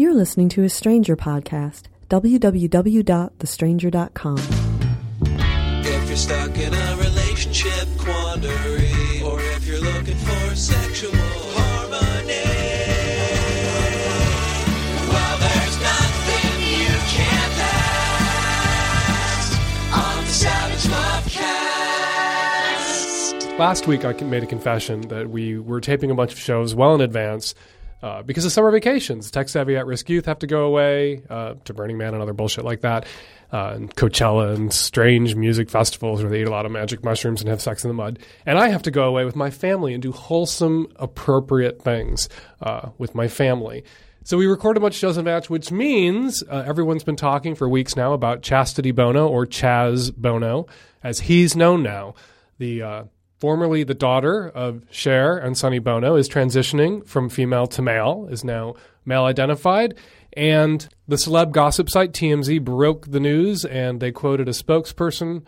You're listening to a Stranger podcast. www.thestranger.com. If you're stuck in a relationship quandary, or if you're looking for sexual harmony, well, there's nothing you can't ask on the Savage Love Last week, I made a confession that we were taping a bunch of shows well in advance uh, because of summer vacations. Tech savvy at risk youth have to go away uh, to Burning Man and other bullshit like that, uh, and Coachella and strange music festivals where they eat a lot of magic mushrooms and have sex in the mud. And I have to go away with my family and do wholesome, appropriate things uh, with my family. So we record a bunch of shows in advance, which means uh, everyone's been talking for weeks now about Chastity Bono or Chaz Bono, as he's known now. The uh, formerly the daughter of Cher and Sonny Bono, is transitioning from female to male, is now male identified. And the celeb gossip site TMZ broke the news and they quoted a spokesperson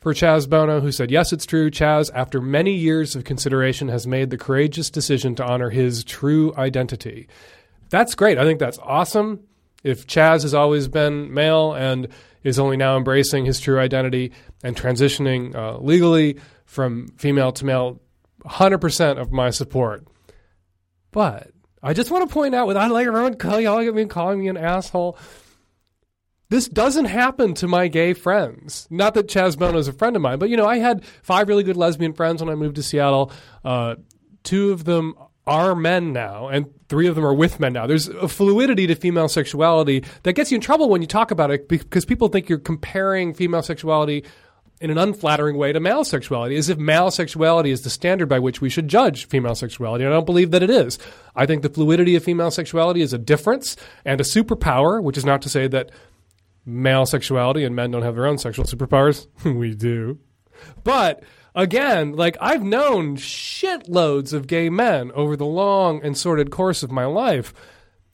for Chaz Bono who said, Yes, it's true. Chaz, after many years of consideration, has made the courageous decision to honor his true identity. That's great. I think that's awesome. If Chaz has always been male and is only now embracing his true identity and transitioning uh, legally, from female to male, 100% of my support. But I just want to point out, without like everyone call y'all get me calling me an asshole, this doesn't happen to my gay friends. Not that Chaz Bono is a friend of mine, but you know, I had five really good lesbian friends when I moved to Seattle. Uh, two of them are men now, and three of them are with men now. There's a fluidity to female sexuality that gets you in trouble when you talk about it because people think you're comparing female sexuality in an unflattering way to male sexuality, as if male sexuality is the standard by which we should judge female sexuality. I don't believe that it is. I think the fluidity of female sexuality is a difference and a superpower, which is not to say that male sexuality and men don't have their own sexual superpowers. we do. But again, like I've known shitloads of gay men over the long and sordid course of my life,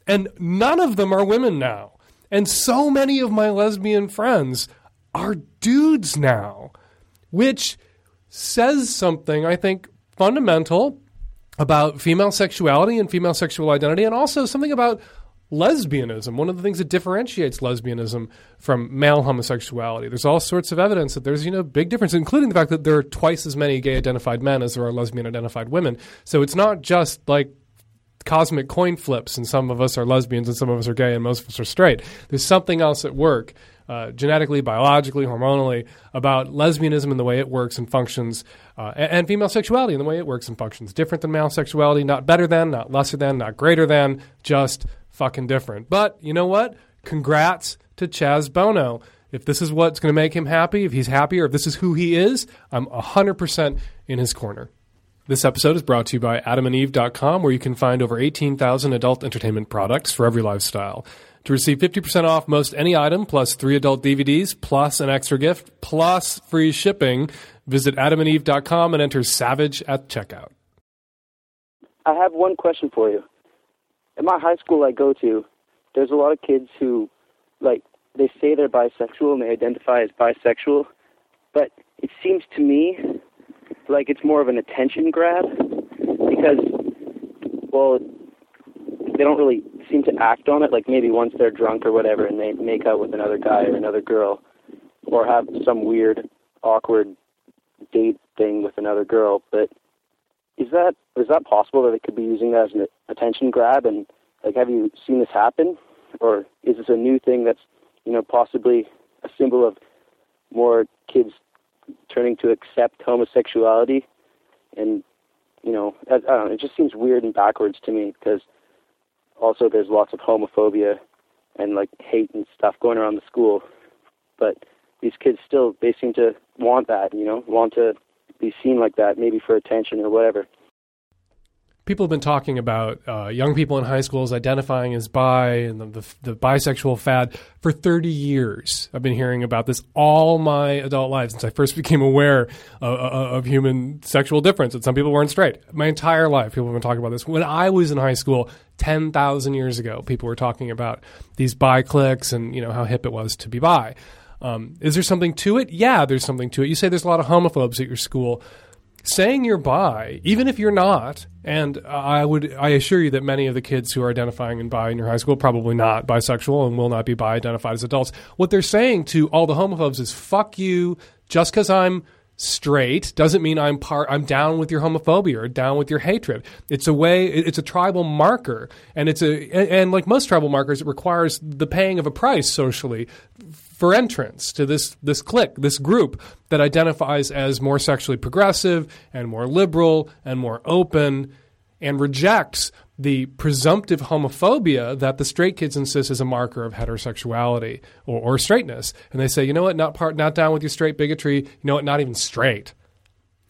and none of them are women now. And so many of my lesbian friends are dudes now, which says something, I think, fundamental about female sexuality and female sexual identity, and also something about lesbianism. One of the things that differentiates lesbianism from male homosexuality. There's all sorts of evidence that there's, you know, big difference, including the fact that there are twice as many gay identified men as there are lesbian identified women. So it's not just like cosmic coin flips and some of us are lesbians and some of us are gay and most of us are straight. There's something else at work uh, genetically, biologically, hormonally about lesbianism and the way it works and functions, uh, and, and, female sexuality and the way it works and functions. Different than male sexuality, not better than, not lesser than, not greater than, just fucking different. But you know what? Congrats to Chaz Bono. If this is what's going to make him happy, if he's happy, or if this is who he is, I'm 100% in his corner. This episode is brought to you by adamandeve.com, where you can find over 18,000 adult entertainment products for every lifestyle. To receive 50% off most any item, plus three adult DVDs, plus an extra gift, plus free shipping, visit adamandeve.com and enter SAVAGE at checkout. I have one question for you. At my high school I go to, there's a lot of kids who, like, they say they're bisexual and they identify as bisexual, but it seems to me like it's more of an attention grab because, well, they don't really seem to act on it. Like maybe once they're drunk or whatever, and they make out with another guy or another girl, or have some weird, awkward date thing with another girl. But is that is that possible that they could be using that as an attention grab? And like, have you seen this happen, or is this a new thing that's you know possibly a symbol of more kids turning to accept homosexuality and you know, I don't know, it just seems weird and backwards to me because also there's lots of homophobia and like hate and stuff going around the school. But these kids still they seem to want that, you know, want to be seen like that, maybe for attention or whatever people have been talking about uh, young people in high schools identifying as bi and the, the, the, bisexual fad for 30 years. I've been hearing about this all my adult life since I first became aware of, of human sexual difference. That some people weren't straight. My entire life, people have been talking about this. When I was in high school, 10,000 years ago, people were talking about these bi cliques and you know how hip it was to be bi. Um, is there something to it? Yeah, there's something to it. You say there's a lot of homophobes at your school saying you're bi, even if you're not, and I would I assure you that many of the kids who are identifying in bi in your high school probably not bisexual and will not be bi identified as adults. What they're saying to all the homophobes is "fuck you." Just because I'm straight doesn't mean I'm part I'm down with your homophobia or down with your hatred. It's a way it's a tribal marker and it's a and, and, like most tribal markers it requires the paying of a price socially for entrance to this this clique, this group that identifies as more sexually progressive and more liberal and more open and rejects the presumptive homophobia that the straight kids insist is a marker of heterosexuality or, or straightness. And they say, you know what, not part, not down with your straight bigotry. You know what, not even straight.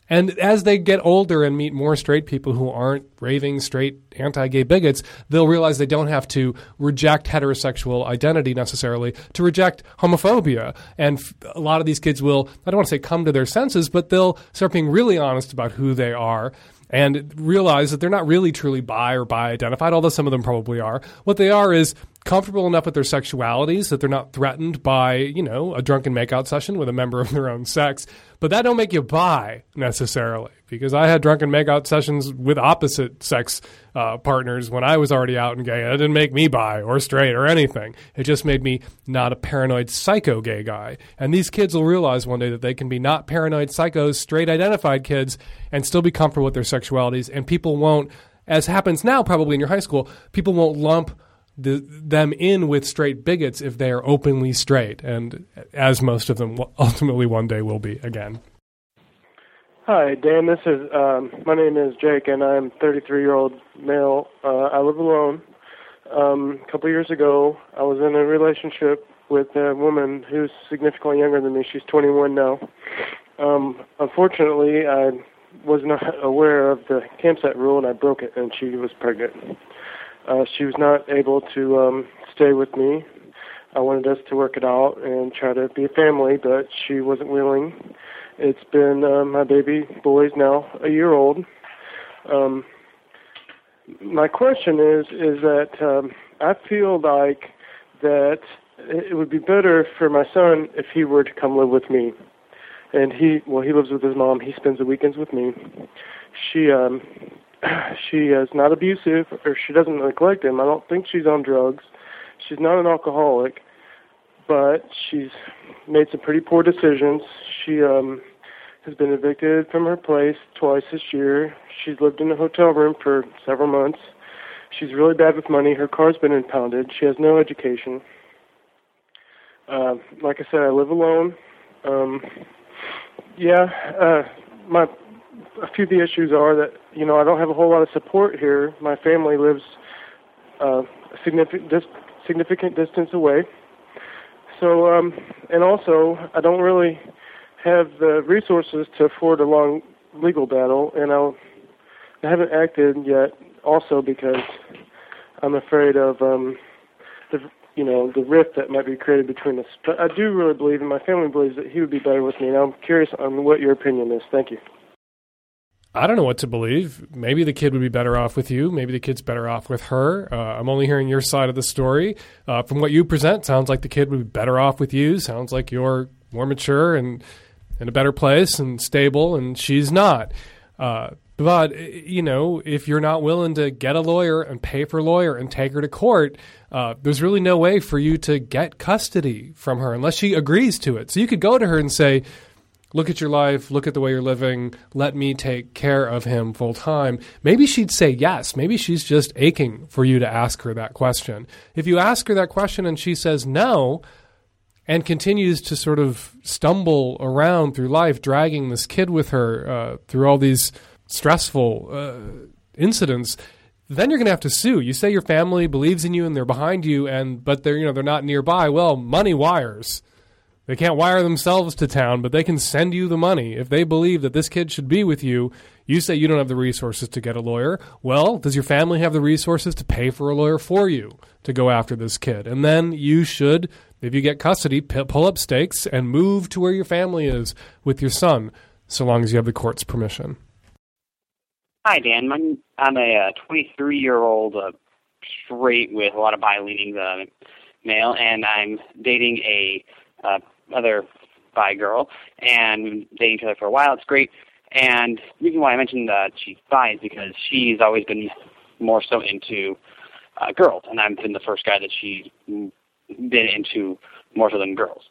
And as they get older and meet more straight people who aren't raving straight anti gay bigots, they'll realize they don't have to reject heterosexual identity necessarily to reject homophobia. And a lot of these kids will, I don't want to say come to their senses, but they'll start being really honest about who they are and realize that they're not really truly bi or bi identified, although some of them probably are. What they are is comfortable enough with their sexualities that they're not threatened by, you know, a drunken makeout session with a member of their own sex. But that don't make you bi necessarily, because I had drunken makeout sessions with opposite sex uh, partners when I was already out and gay. It didn't make me bi or straight or anything. It just made me not a paranoid psycho gay guy. And these kids will realize one day that they can be not paranoid psychos, straight identified kids, and still be comfortable with their sexualities. And people won't, as happens now probably in your high school, people won't lump the, them in with straight bigots if they are openly straight, and as most of them ultimately one day will be again. Hi, Dan. This is um, my name is Jake, and I'm 33 year old male. Uh, I live alone. Um, a couple years ago, I was in a relationship with a woman who's significantly younger than me. She's 21 now. Um, unfortunately, I was not aware of the campsite rule, and I broke it, and she was pregnant. Uh, she was not able to um, stay with me. I wanted us to work it out and try to be a family, but she wasn't willing. It's been uh, my baby boy's now a year old. Um, my question is is that um, I feel like that it would be better for my son if he were to come live with me. And he well he lives with his mom. He spends the weekends with me. She um she is not abusive or she doesn't neglect him. I don't think she's on drugs. She's not an alcoholic, but she's made some pretty poor decisions. She um has been evicted from her place twice this year. She's lived in a hotel room for several months. She's really bad with money. Her car's been impounded. She has no education. Uh, like I said, I live alone. Um, yeah, uh, my a few of the issues are that you know I don't have a whole lot of support here. My family lives uh, a significant dis- significant distance away. So um, and also I don't really have the resources to afford a long legal battle, and I'll, I haven't acted yet. Also because I'm afraid of um, the you know the rift that might be created between us. But I do really believe, and my family believes that he would be better with me. And I'm curious on what your opinion is. Thank you. I don't know what to believe. Maybe the kid would be better off with you. Maybe the kid's better off with her. Uh, I'm only hearing your side of the story. Uh, from what you present, sounds like the kid would be better off with you. Sounds like you're more mature and in a better place and stable, and she's not. Uh, but you know, if you're not willing to get a lawyer and pay for a lawyer and take her to court, uh, there's really no way for you to get custody from her unless she agrees to it. So you could go to her and say, look at your life, look at the way you're living, let me take care of him full time. Maybe she'd say yes. Maybe she's just aching for you to ask her that question. If you ask her that question and she says no, and continues to sort of stumble around through life, dragging this kid with her uh, through all these stressful uh, incidents, then you're going to have to sue. You say your family believes in you and they're behind you, and but they're you know they're not nearby. Well, money wires. They can't wire themselves to town, but they can send you the money. If they believe that this kid should be with you, you say you don't have the resources to get a lawyer. Well, does your family have the resources to pay for a lawyer for you to go after this kid? And then you should, if you get custody, pull up stakes and move to where your family is with your son, so long as you have the court's permission. Hi, Dan. I'm a 23 year old uh, straight with a lot of bi leaning uh, male, and I'm dating a uh, other bi girl, and dating each other for a while. It's great. And the reason why I mentioned that she's bi is because she's always been more so into uh, girls, and I've been the first guy that she's been into more so than girls.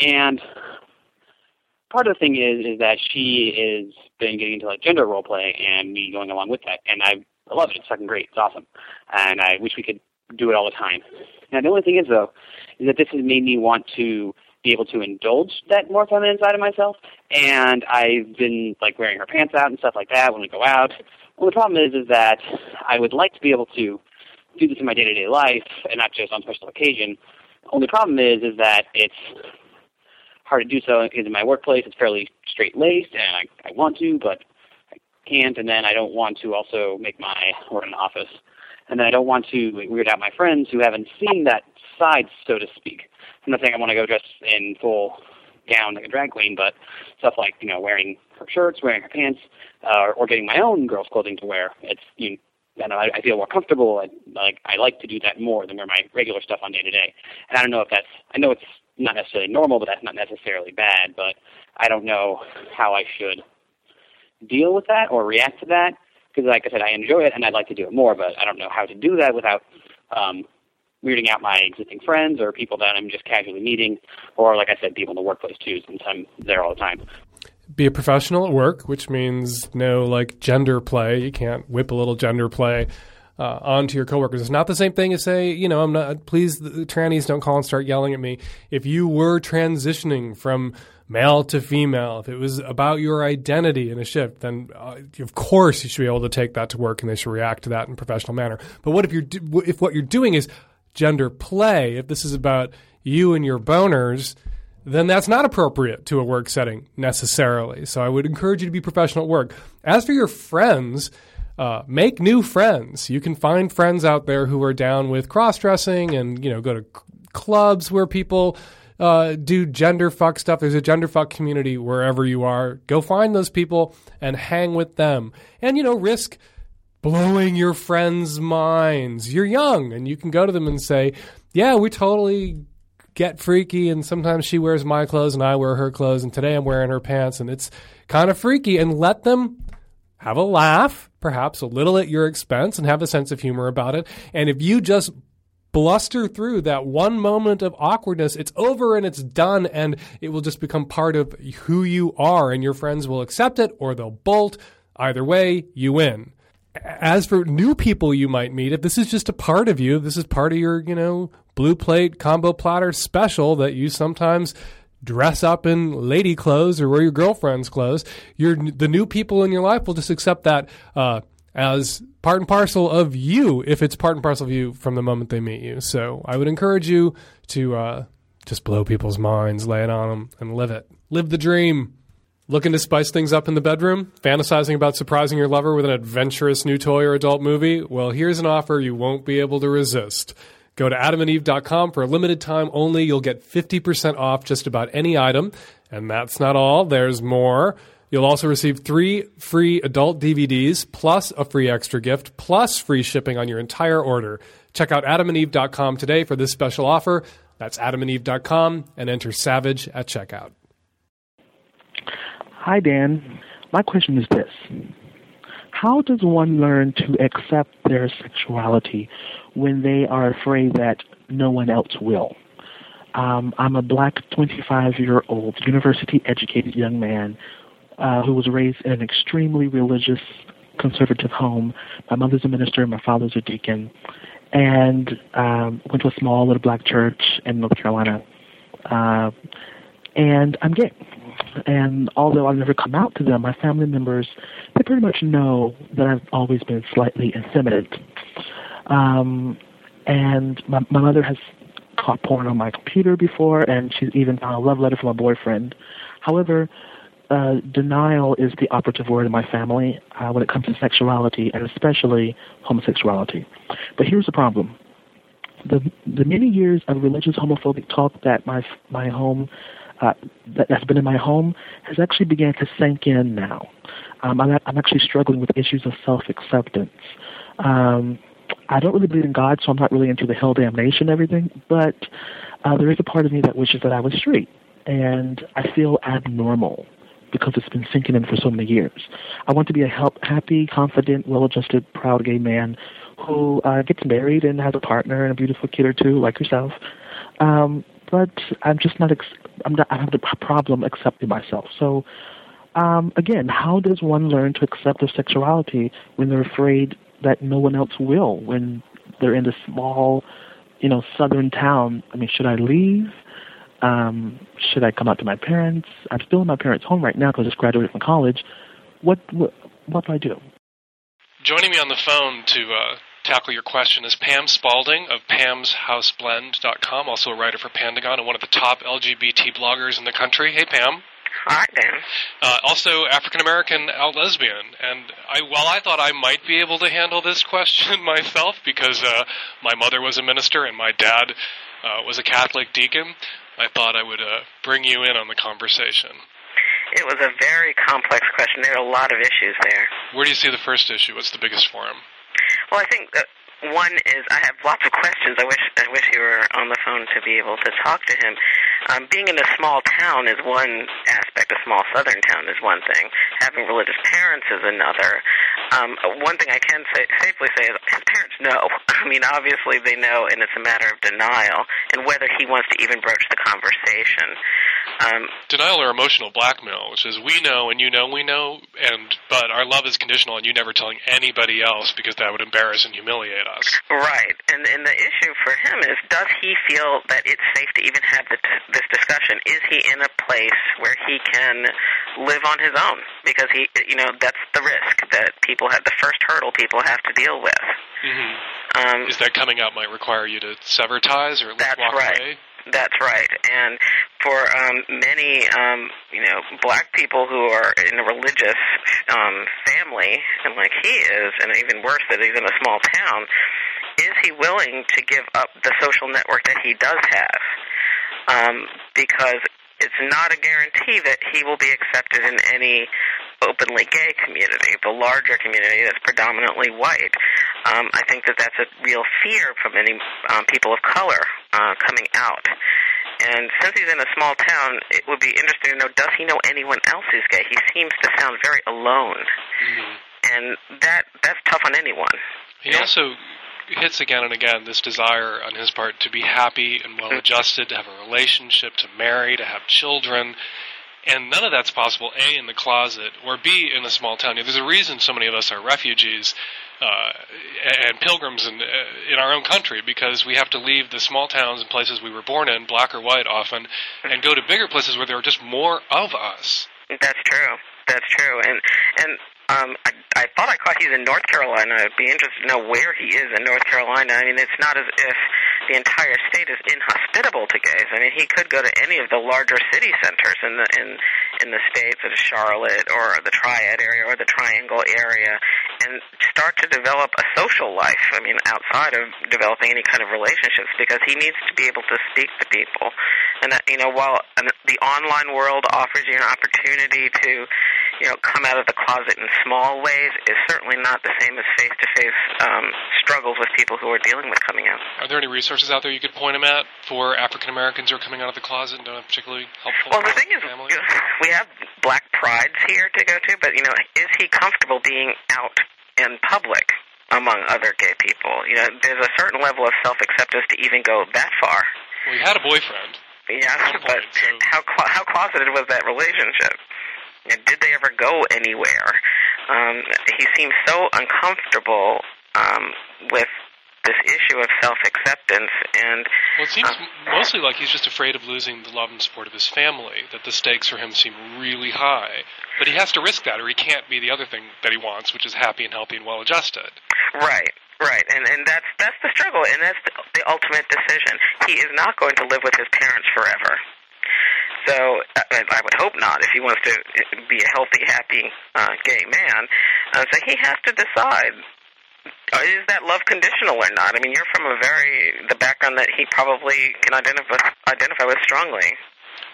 And part of the thing is is that she is been getting into like gender role play and me going along with that, and I love it. It's fucking great. It's awesome, and I wish we could do it all the time. Now the only thing is though, is that this has made me want to be able to indulge that more feminine side of myself, and I've been like wearing her pants out and stuff like that when we go out. Well, the problem is is that I would like to be able to do this in my day to day life and not just on special occasion. Only problem is is that it's hard to do so because in my workplace it's fairly straight laced and I, I want to but I can't and then I don't want to also make my work in an office. And then I don't want to weird out my friends who haven't seen that side, so to speak. I'm not saying I want to go dressed in full gown like a drag queen, but stuff like, you know, wearing her shirts, wearing her pants, uh, or getting my own girls' clothing to wear. It's you and I, I feel more comfortable. I like I like to do that more than wear my regular stuff on day to day. And I don't know if that's I know it's not necessarily normal, but that's not necessarily bad. But I don't know how I should deal with that or react to that because, like I said, I enjoy it and I'd like to do it more, but I don't know how to do that without um, weirding out my existing friends or people that I'm just casually meeting, or like I said, people in the workplace too, since I'm there all the time be a professional at work, which means no like gender play. You can't whip a little gender play uh, onto your coworkers. It's not the same thing as say, you know, I'm not. Please, the trannies don't call and start yelling at me. If you were transitioning from male to female, if it was about your identity in a shift, then uh, of course you should be able to take that to work, and they should react to that in a professional manner. But what if you're if what you're doing is gender play? If this is about you and your boners then that's not appropriate to a work setting necessarily. So I would encourage you to be professional at work. As for your friends, uh, make new friends. You can find friends out there who are down with cross dressing and you know go to c- clubs where people uh, do gender fuck stuff. There's a gender fuck community wherever you are. Go find those people and hang with them. And you know risk blowing your friends' minds. You're young and you can go to them and say, "Yeah, we totally get freaky and sometimes she wears my clothes and I wear her clothes and today I'm wearing her pants and it's kind of freaky and let them have a laugh, perhaps a little at your expense and have a sense of humor about it. And if you just bluster through that one moment of awkwardness, it's over and it's done and it will just become part of who you are and your friends will accept it or they'll bolt. Either way, you win as for new people you might meet, if this is just a part of you, this is part of your, you know, blue plate combo platter special that you sometimes dress up in lady clothes or wear your girlfriend's clothes. You're, the new people in your life will just accept that uh, as part and parcel of you if it's part and parcel of you from the moment they meet you. So I would encourage you to uh, just blow people's minds, lay it on them, and live it. Live the dream. Looking to spice things up in the bedroom? Fantasizing about surprising your lover with an adventurous new toy or adult movie? Well, here's an offer you won't be able to resist. Go to adamandeve.com for a limited time only. You'll get 50% off just about any item. And that's not all, there's more. You'll also receive three free adult DVDs, plus a free extra gift, plus free shipping on your entire order. Check out adamandeve.com today for this special offer. That's adamandeve.com and enter SAVAGE at checkout. Hi, Dan. My question is this How does one learn to accept their sexuality when they are afraid that no one else will. Um, I'm a black 25 year old university educated young man uh, who was raised in an extremely religious conservative home. My mother's a minister, my father's a deacon, and um, went to a small little black church in North Carolina. Uh, and I'm gay. And although I've never come out to them, my family members, they pretty much know that I've always been slightly effeminate. Um, and my, my mother has caught porn on my computer before, and she's even found a love letter from a boyfriend. However, uh, denial is the operative word in my family uh, when it comes to sexuality, and especially homosexuality. But here's the problem: the the many years of religious homophobic talk that my my home uh, that, has been in my home has actually began to sink in now. Um, I'm, I'm actually struggling with issues of self acceptance. Um, I don't really believe in God, so I'm not really into the hell damnation everything. But uh, there is a part of me that wishes that I was straight, and I feel abnormal because it's been sinking in for so many years. I want to be a help, happy, confident, well-adjusted, proud gay man who uh, gets married and has a partner and a beautiful kid or two, like yourself. Um, but I'm just not. Ex- I'm not. I have the problem accepting myself. So, um, again, how does one learn to accept their sexuality when they're afraid that no one else will? When they're in a small, you know, southern town. I mean, should I leave? Um, should I come out to my parents? I'm still in my parents' home right now because I just graduated from college. What what what do I do? Joining me on the phone to uh, tackle your question is Pam Spalding of Pam'sHouseBlend.com, also a writer for Pandagon and one of the top LGBT bloggers in the country. Hey, Pam. Hi, Dan. Uh, also, African American out lesbian. And I, while I thought I might be able to handle this question myself because uh, my mother was a minister and my dad uh, was a Catholic deacon, I thought I would uh, bring you in on the conversation. It was a very complex question. There are a lot of issues there. Where do you see the first issue? What's the biggest for him? Well, I think that one is I have lots of questions. I wish I wish you were on the phone to be able to talk to him. Um, being in a small town is one aspect. A small southern town is one thing. Having religious parents is another. Um, one thing I can say, safely say is his parents know. I mean, obviously they know, and it's a matter of denial and whether he wants to even broach the conversation. Um, Denial or emotional blackmail, which is we know and you know we know, and but our love is conditional, and you never telling anybody else because that would embarrass and humiliate us. Right, and and the issue for him is, does he feel that it's safe to even have the, this discussion? Is he in a place where he can live on his own? Because he, you know, that's the risk that people have. The first hurdle people have to deal with. Mm-hmm. Um, Is that coming out might require you to sever ties or at least walk right. away? That's right. And for um, many, um, you know, black people who are in a religious um, family, and like he is, and even worse that he's in a small town, is he willing to give up the social network that he does have? Um, because it's not a guarantee that he will be accepted in any openly gay community, the larger community that's predominantly white. Um, I think that that's a real fear for many um, people of color uh, coming out. And since he's in a small town, it would be interesting to know does he know anyone else who's gay? He seems to sound very alone, and that that's tough on anyone. He also hits again and again this desire on his part to be happy and well adjusted, to have a relationship, to marry, to have children. And none of that's possible, A, in the closet, or B, in a small town. There's a reason so many of us are refugees uh, and pilgrims in, uh, in our own country because we have to leave the small towns and places we were born in, black or white often, and go to bigger places where there are just more of us. That's true. That's true. And and um, I, I thought I caught he's in North Carolina. I'd be interested to know where he is in North Carolina. I mean, it's not as if the entire state is inhospitable to gays. I mean, he could go to any of the larger city centers in the in in the states, or Charlotte, or the Triad area, or the Triangle area, and start to develop a social life. I mean, outside of developing any kind of relationships, because he needs to be able to speak to people. And that, you know, while the online world offers you an opportunity to, you know, come out of the closet in small ways, is certainly not the same as face-to-face um, struggles with people who are dealing with coming out. Are there any resources out there you could point them at for African Americans who are coming out of the closet and don't have particularly helpful Well, the thing is, family? we have black prides here to go to, but you know, is he comfortable being out in public among other gay people? You know, there's a certain level of self-acceptance to even go that far. Well, he had a boyfriend. Yeah, but how clo- how closeted was that relationship? And Did they ever go anywhere? Um, he seems so uncomfortable um, with this issue of self-acceptance, and Well, it seems mostly like he's just afraid of losing the love and support of his family, that the stakes for him seem really high. But he has to risk that, or he can't be the other thing that he wants, which is happy and healthy and well adjusted. Right, right, and and that's that's the struggle, and that's the, the ultimate decision. He is not going to live with his parents forever. So uh, I would hope not. If he wants to be a healthy, happy uh, gay man, uh, so he has to decide. uh, Is that love conditional or not? I mean, you're from a very the background that he probably can identify identify with strongly.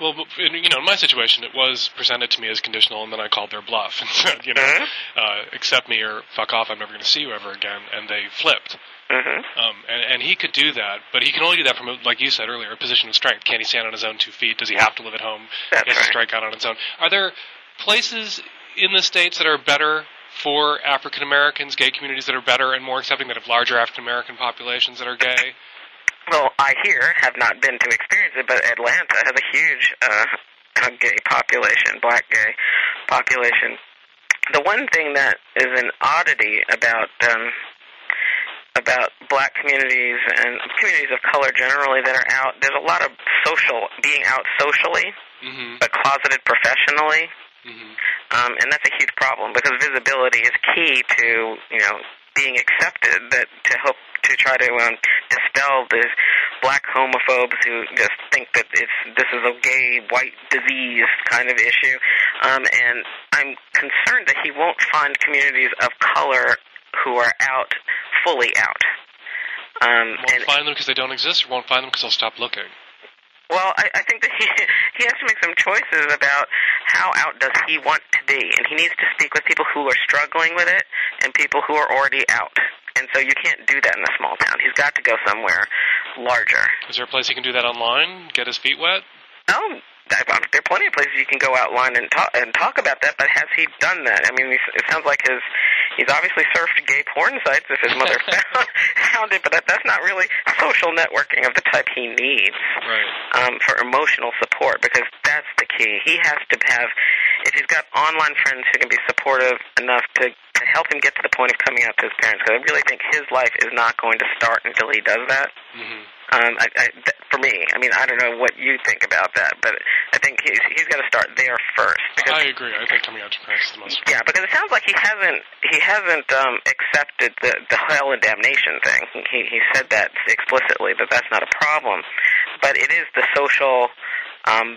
Well, in- you know, in my situation, it was presented to me as conditional, and then I called their bluff and said, you know, Mhm. uh, accept me or fuck off. I'm never going to see you ever again. And they flipped. hmm Um, and, and he could do that, but he can only do that from, a, like you said earlier, a position of strength. Can he stand on his own two feet? Does he have to live at home? That's he has to strike out on his own. Are there places in the states that are better for African Americans, gay communities that are better and more accepting, that have larger African American populations that are gay? Well, I here have not been to experience it, but Atlanta has a huge uh, gay population, black gay population. The one thing that is an oddity about um, about black communities and communities of color generally that are out, there's a lot of social being out socially, Mm-hmm. but closeted professionally. Mm-hmm. um, and that's a huge problem because visibility is key to you know being accepted. That to help to try to um, dispel this black homophobes who just think that it's this is a gay white disease kind of issue. Um, and I'm concerned that he won't find communities of color who are out fully out. Um, Won't and find them because they don't exist, or won't find them because they'll stop looking. well, I, I think that he he has to make some choices about how out does he want to be, and he needs to speak with people who are struggling with it and people who are already out. And so you can't do that in a small town. He's got to go somewhere larger. Is there a place he can do that online? Get his feet wet? Oh, there are plenty of places you can go outline and talk and talk about that. But has he done that? I mean, it sounds like his he's obviously surfed gay porn sites if his mother found, found it, but that, that's not really social networking of the type he needs Right. um, for emotional support because that's the key. He has to have, if he's got online friends who can be supportive enough to, to help him get to the point of coming out to his parents, because I really think his life is not going to start until he does that. Mm-hmm. Um, I, I, th- for me, I mean, I don't know what you think about that, but I think he's he's got to start there first. Because I agree. I think coming out to parents is the most. yeah, because it sounds like he hasn't he hasn't um, accepted the the hell and damnation thing. He he said that explicitly that that's not a problem, but it is the social um,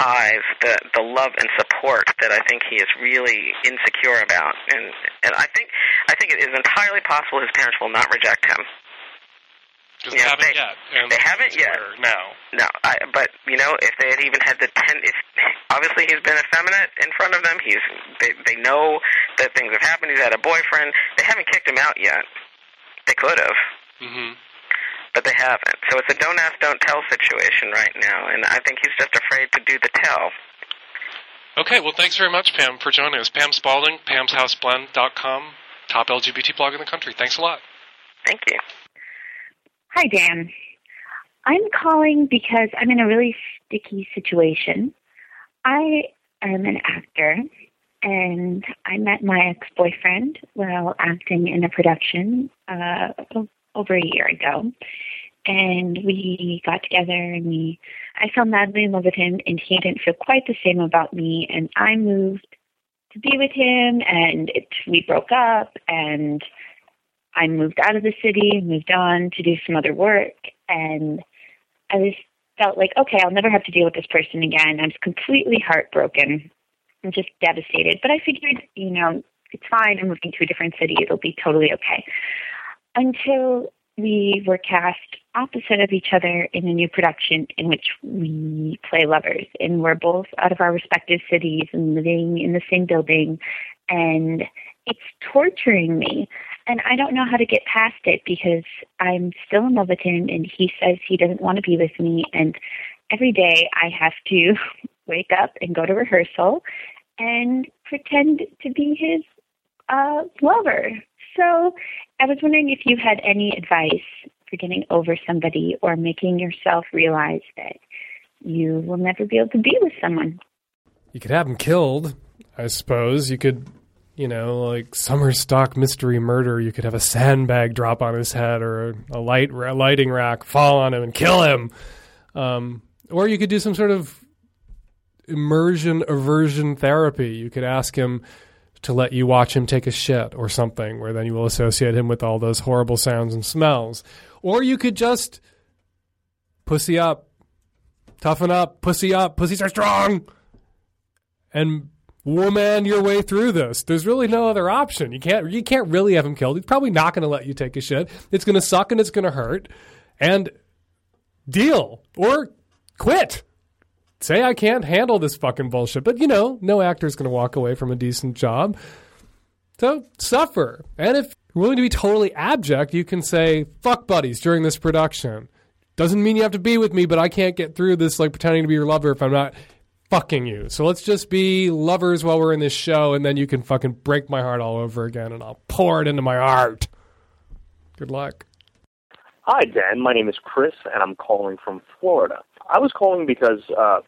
ties, the the love and support that I think he is really insecure about, and and I think I think it is entirely possible his parents will not reject him. Yeah, they haven't they- yet. And they haven't yet. Now. No, I, but you know, if they had even had the ten, if obviously he's been effeminate in front of them, he's they they know that things have happened. He's had a boyfriend. They haven't kicked him out yet. They could have, Mm-hmm. But they haven't. So it's a don't ask, don't tell situation right now, and I think he's just afraid to do the tell. Okay, well, thanks very much, Pam, for joining us. Pam Spalding, pamshouseblend.com, top LGBT blog in the country. Thanks a lot. Thank you. Hi, Dan. I'm calling because I'm in a really sticky situation. I am an actor, and I met my ex boyfriend while acting in a production uh, o- over a year ago. And we got together, and we I fell madly in love with him, and he didn't feel quite the same about me. And I moved to be with him, and it, we broke up, and I moved out of the city, moved on to do some other work, and I was felt like, okay, I'll never have to deal with this person again. I was completely heartbroken and just devastated. But I figured, you know, it's fine. I'm moving to a different city. It'll be totally okay. Until we were cast opposite of each other in a new production in which we play lovers, and we're both out of our respective cities and living in the same building, and it's torturing me. And I don't know how to get past it because I'm still in love with him and he says he doesn't want to be with me. And every day I have to wake up and go to rehearsal and pretend to be his uh lover. So I was wondering if you had any advice for getting over somebody or making yourself realize that you will never be able to be with someone. You could have him killed, I suppose. You could, you know, like summer stock mystery murder. You could have a sandbag drop on his head or a light a lighting rack fall on him and kill him. Um, or you could do some sort of immersion aversion therapy. You could ask him to let you watch him take a shit or something, where then you will associate him with all those horrible sounds and smells. Or you could just pussy up, toughen up, pussy up, pussies are strong, and woman your way through this. There's really no other option. You can't you can't really have him killed. He's probably not going to let you take a shit. It's going to suck and it's going to hurt. And deal or quit. Say I can't handle this fucking bullshit. But you know, no actor's going to walk away from a decent job. So suffer. And if you're willing to be totally abject, you can say fuck buddies during this production. Doesn't mean you have to be with me, but I can't get through this like pretending to be your lover if I'm not fucking you. So let's just be lovers while we're in this show, and then you can fucking break my heart all over again, and I'll pour it into my heart. Good luck. Hi, Dan. My name is Chris, and I'm calling from Florida. I was calling because uh,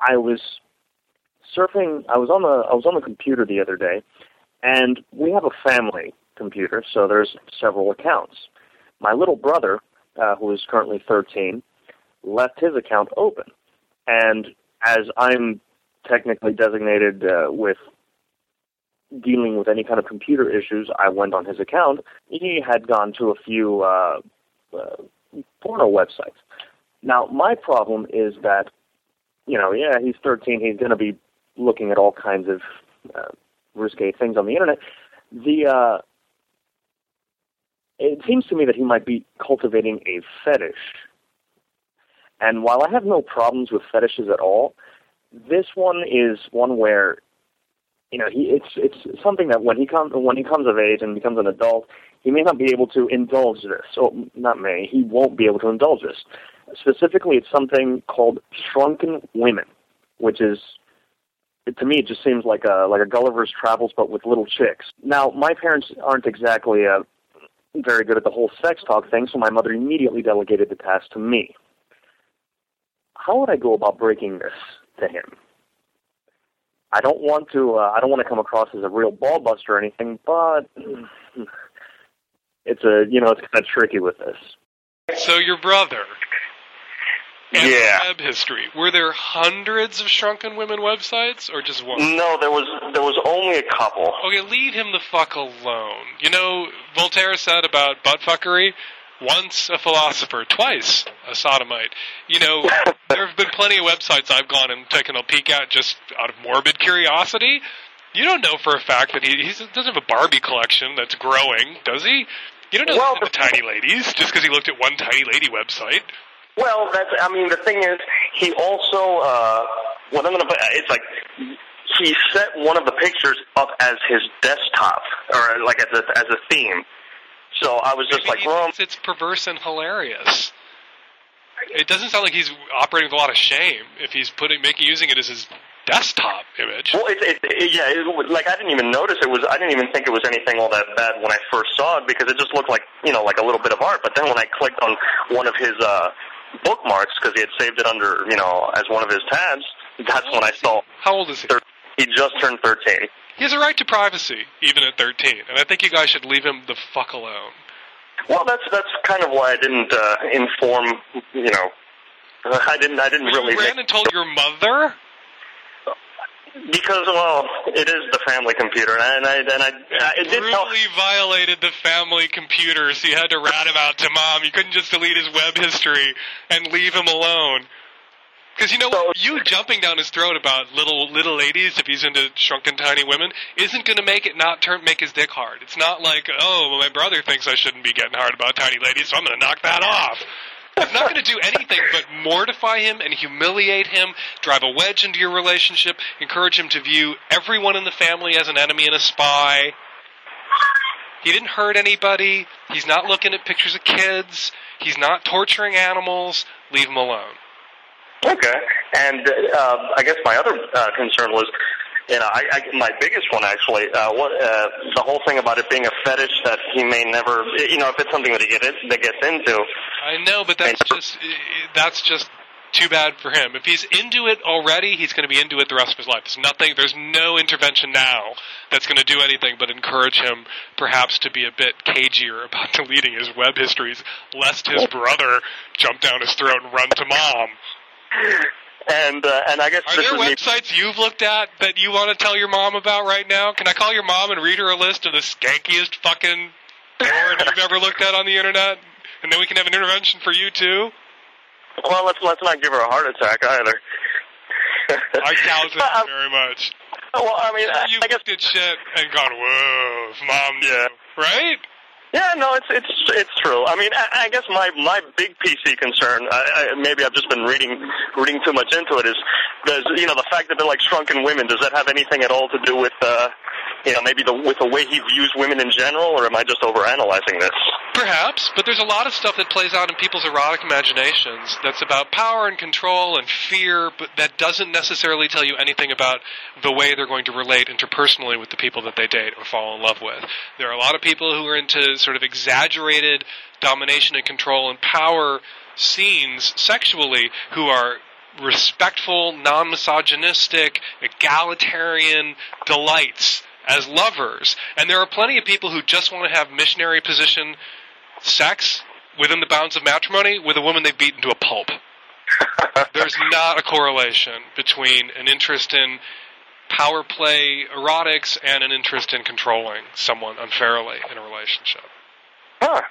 I was surfing. I was on the I was on the computer the other day, and we have a family computer, so there's several accounts. My little brother, uh, who is currently 13, left his account open, and as I'm technically designated uh, with dealing with any kind of computer issues, I went on his account. He had gone to a few uh, uh, porno websites. Now, my problem is that, you know, yeah, he's 13. He's going to be looking at all kinds of uh, risque things on the internet. The uh, it seems to me that he might be cultivating a fetish. And while I have no problems with fetishes at all, this one is one where you know, he it's it's something that when he comes when he comes of age and becomes an adult, he may not be able to indulge this. Or not may, he won't be able to indulge this. Specifically, it's something called shrunken women, which is to me it just seems like a like a Gulliver's Travels but with little chicks. Now, my parents aren't exactly uh, very good at the whole sex talk thing, so my mother immediately delegated the task to me. How would I go about breaking this to him? I don't want to. Uh, I don't want to come across as a real ball buster or anything, but it's a you know it's kind of tricky with this. So your brother. And Yeah. Web history. Were there hundreds of shrunken women websites, or just one? No, there was there was only a couple. Okay, leave him the fuck alone. You know, Voltaire said about butt fuckery, once a philosopher, twice a sodomite. You know, there have been plenty of websites I've gone and taken a peek at just out of morbid curiosity. You don't know for a fact that he he's, doesn't have a Barbie collection that's growing, does he? You don't know Well, the tiny ladies just because he looked at one tiny lady website. Well, that's. I mean, the thing is, he also. Uh, what I'm gonna. put It's like he set one of the pictures up as his desktop, or like as a as a theme. So I was just Maybe like, well, it's perverse and hilarious. It doesn't sound like he's operating with a lot of shame if he's putting making using it as his desktop image. Well, it, it, it, yeah, it, was- like I didn't even notice it was. I didn't even think it was anything all that bad when I first saw it because it just looked like you know like a little bit of art. But then when I clicked on one of his uh, bookmarks because he had saved it under you know as one of his tabs, that's when I saw. How old is he? He just turned thirteen. He has a right to privacy, even at 13, and I think you guys should leave him the fuck alone. Well, that's that's kind of why I didn't uh, inform. You know, I didn't. I didn't really You ran and told your mother? Because well, it is the family computer, and I and I, I uh, it did tell. Violated the family computer, so you had to rat him out to mom. You couldn't just delete his web history and leave him alone. Because you know what? You jumping down his throat about little little ladies if he's into shrunken tiny women isn't going to make it not turn make his dick hard. It's not like oh well, my brother thinks I shouldn't be getting hard about tiny ladies, so I'm going to knock that off. It's not going to do anything but mortify him and humiliate him, drive a wedge into your relationship, encourage him to view everyone in the family as an enemy and a spy. He didn't hurt anybody. He's not looking at pictures of kids. He's not torturing animals. Leave him alone. Okay, and uh, I guess my other uh, concern was, you know, I, I, my biggest one actually, uh, what, uh, the whole thing about it being a fetish that he may never, you know, if it's something that he get in, that gets into. I know, but that's just that's just too bad for him. If he's into it already, he's going to be into it the rest of his life. There's nothing. There's no intervention now that's going to do anything but encourage him, perhaps, to be a bit cagier about deleting his web histories, lest his brother jump down his throat and run to mom. And uh, and I guess Are there is me. websites you've looked at that you want to tell your mom about right now? Can I call your mom and read her a list of the skankiest fucking porn you've ever looked at on the internet? And then we can have an intervention for you too? Well, let's let's not give her a heart attack either. I doubt it very much. Well, I mean, I, you looked at shit and gone, whoa, mom, yeah, right? Yeah, no, it's it's it's true. I mean, I, I guess my my big PC concern, I, I, maybe I've just been reading reading too much into it, is does you know the fact that they're like shrunken women. Does that have anything at all to do with uh, you know, maybe the with the way he views women in general, or am I just overanalyzing this? Perhaps, but there's a lot of stuff that plays out in people's erotic imaginations that's about power and control and fear, but that doesn't necessarily tell you anything about the way they're going to relate interpersonally with the people that they date or fall in love with. There are a lot of people who are into sort of exaggerated domination and control and power scenes sexually who are respectful, non misogynistic, egalitarian delights as lovers. And there are plenty of people who just want to have missionary position sex within the bounds of matrimony with a woman they've beaten to a pulp. There's not a correlation between an interest in power play erotics and an interest in controlling someone unfairly in a relationship. Huh.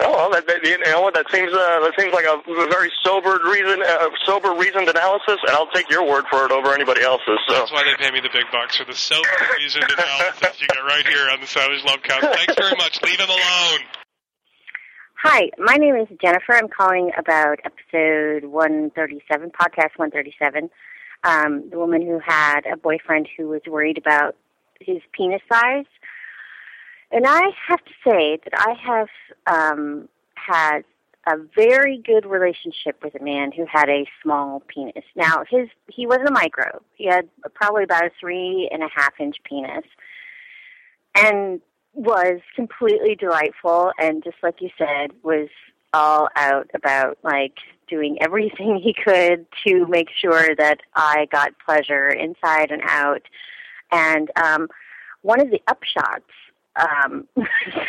Oh, well, that, that, you know what? That seems uh, that seems like a very sobered reason, uh, sober reasoned analysis, and I'll take your word for it over anybody else's. So. That's why they pay me the big bucks for the sober reasoned analysis you get right here on the Savage Lovecast. Thanks very much. Leave him alone. Hi, my name is Jennifer. I'm calling about episode 137, podcast 137. Um, the woman who had a boyfriend who was worried about his penis size. And I have to say that I have um, had a very good relationship with a man who had a small penis. Now, his he was a micro. He had probably about a three and a half inch penis, and was completely delightful. And just like you said, was all out about like doing everything he could to make sure that I got pleasure inside and out. And um, one of the upshots um,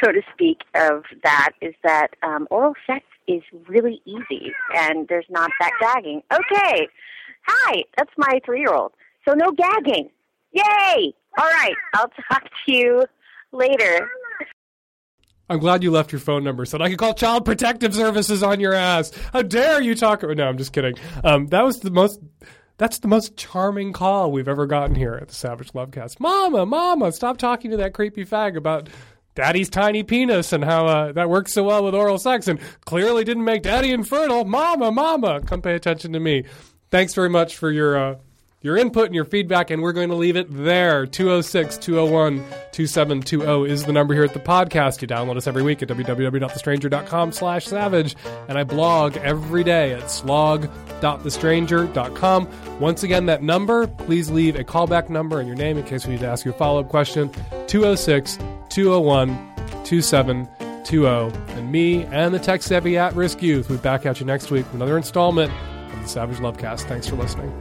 so to speak, of that is that um, oral sex is really easy and there's not that gagging. Okay, hi, that's my three year old. So no gagging. Yay! All right, I'll talk to you later. I'm glad you left your phone number so that I could call Child Protective Services on your ass. How dare you talk? No, I'm just kidding. Um, that was the most. That's the most charming call we've ever gotten here at the Savage Lovecast. Mama, Mama, stop talking to that creepy fag about Daddy's tiny penis and how uh, that works so well with oral sex and clearly didn't make Daddy infertile. Mama, Mama, come pay attention to me. Thanks very much for your uh, your input and your feedback, and we're going to leave it there. 206 201 2720 is the number here at the podcast. You download us every week at www.thestranger.com slash savage, and I blog every day at slog.thestranger.com. Once again, that number, please leave a callback number and your name in case we need to ask you a follow up question. 206 201 2720. And me and the tech savvy at risk youth. We'll be back at you next week with another installment of the Savage Lovecast. Thanks for listening.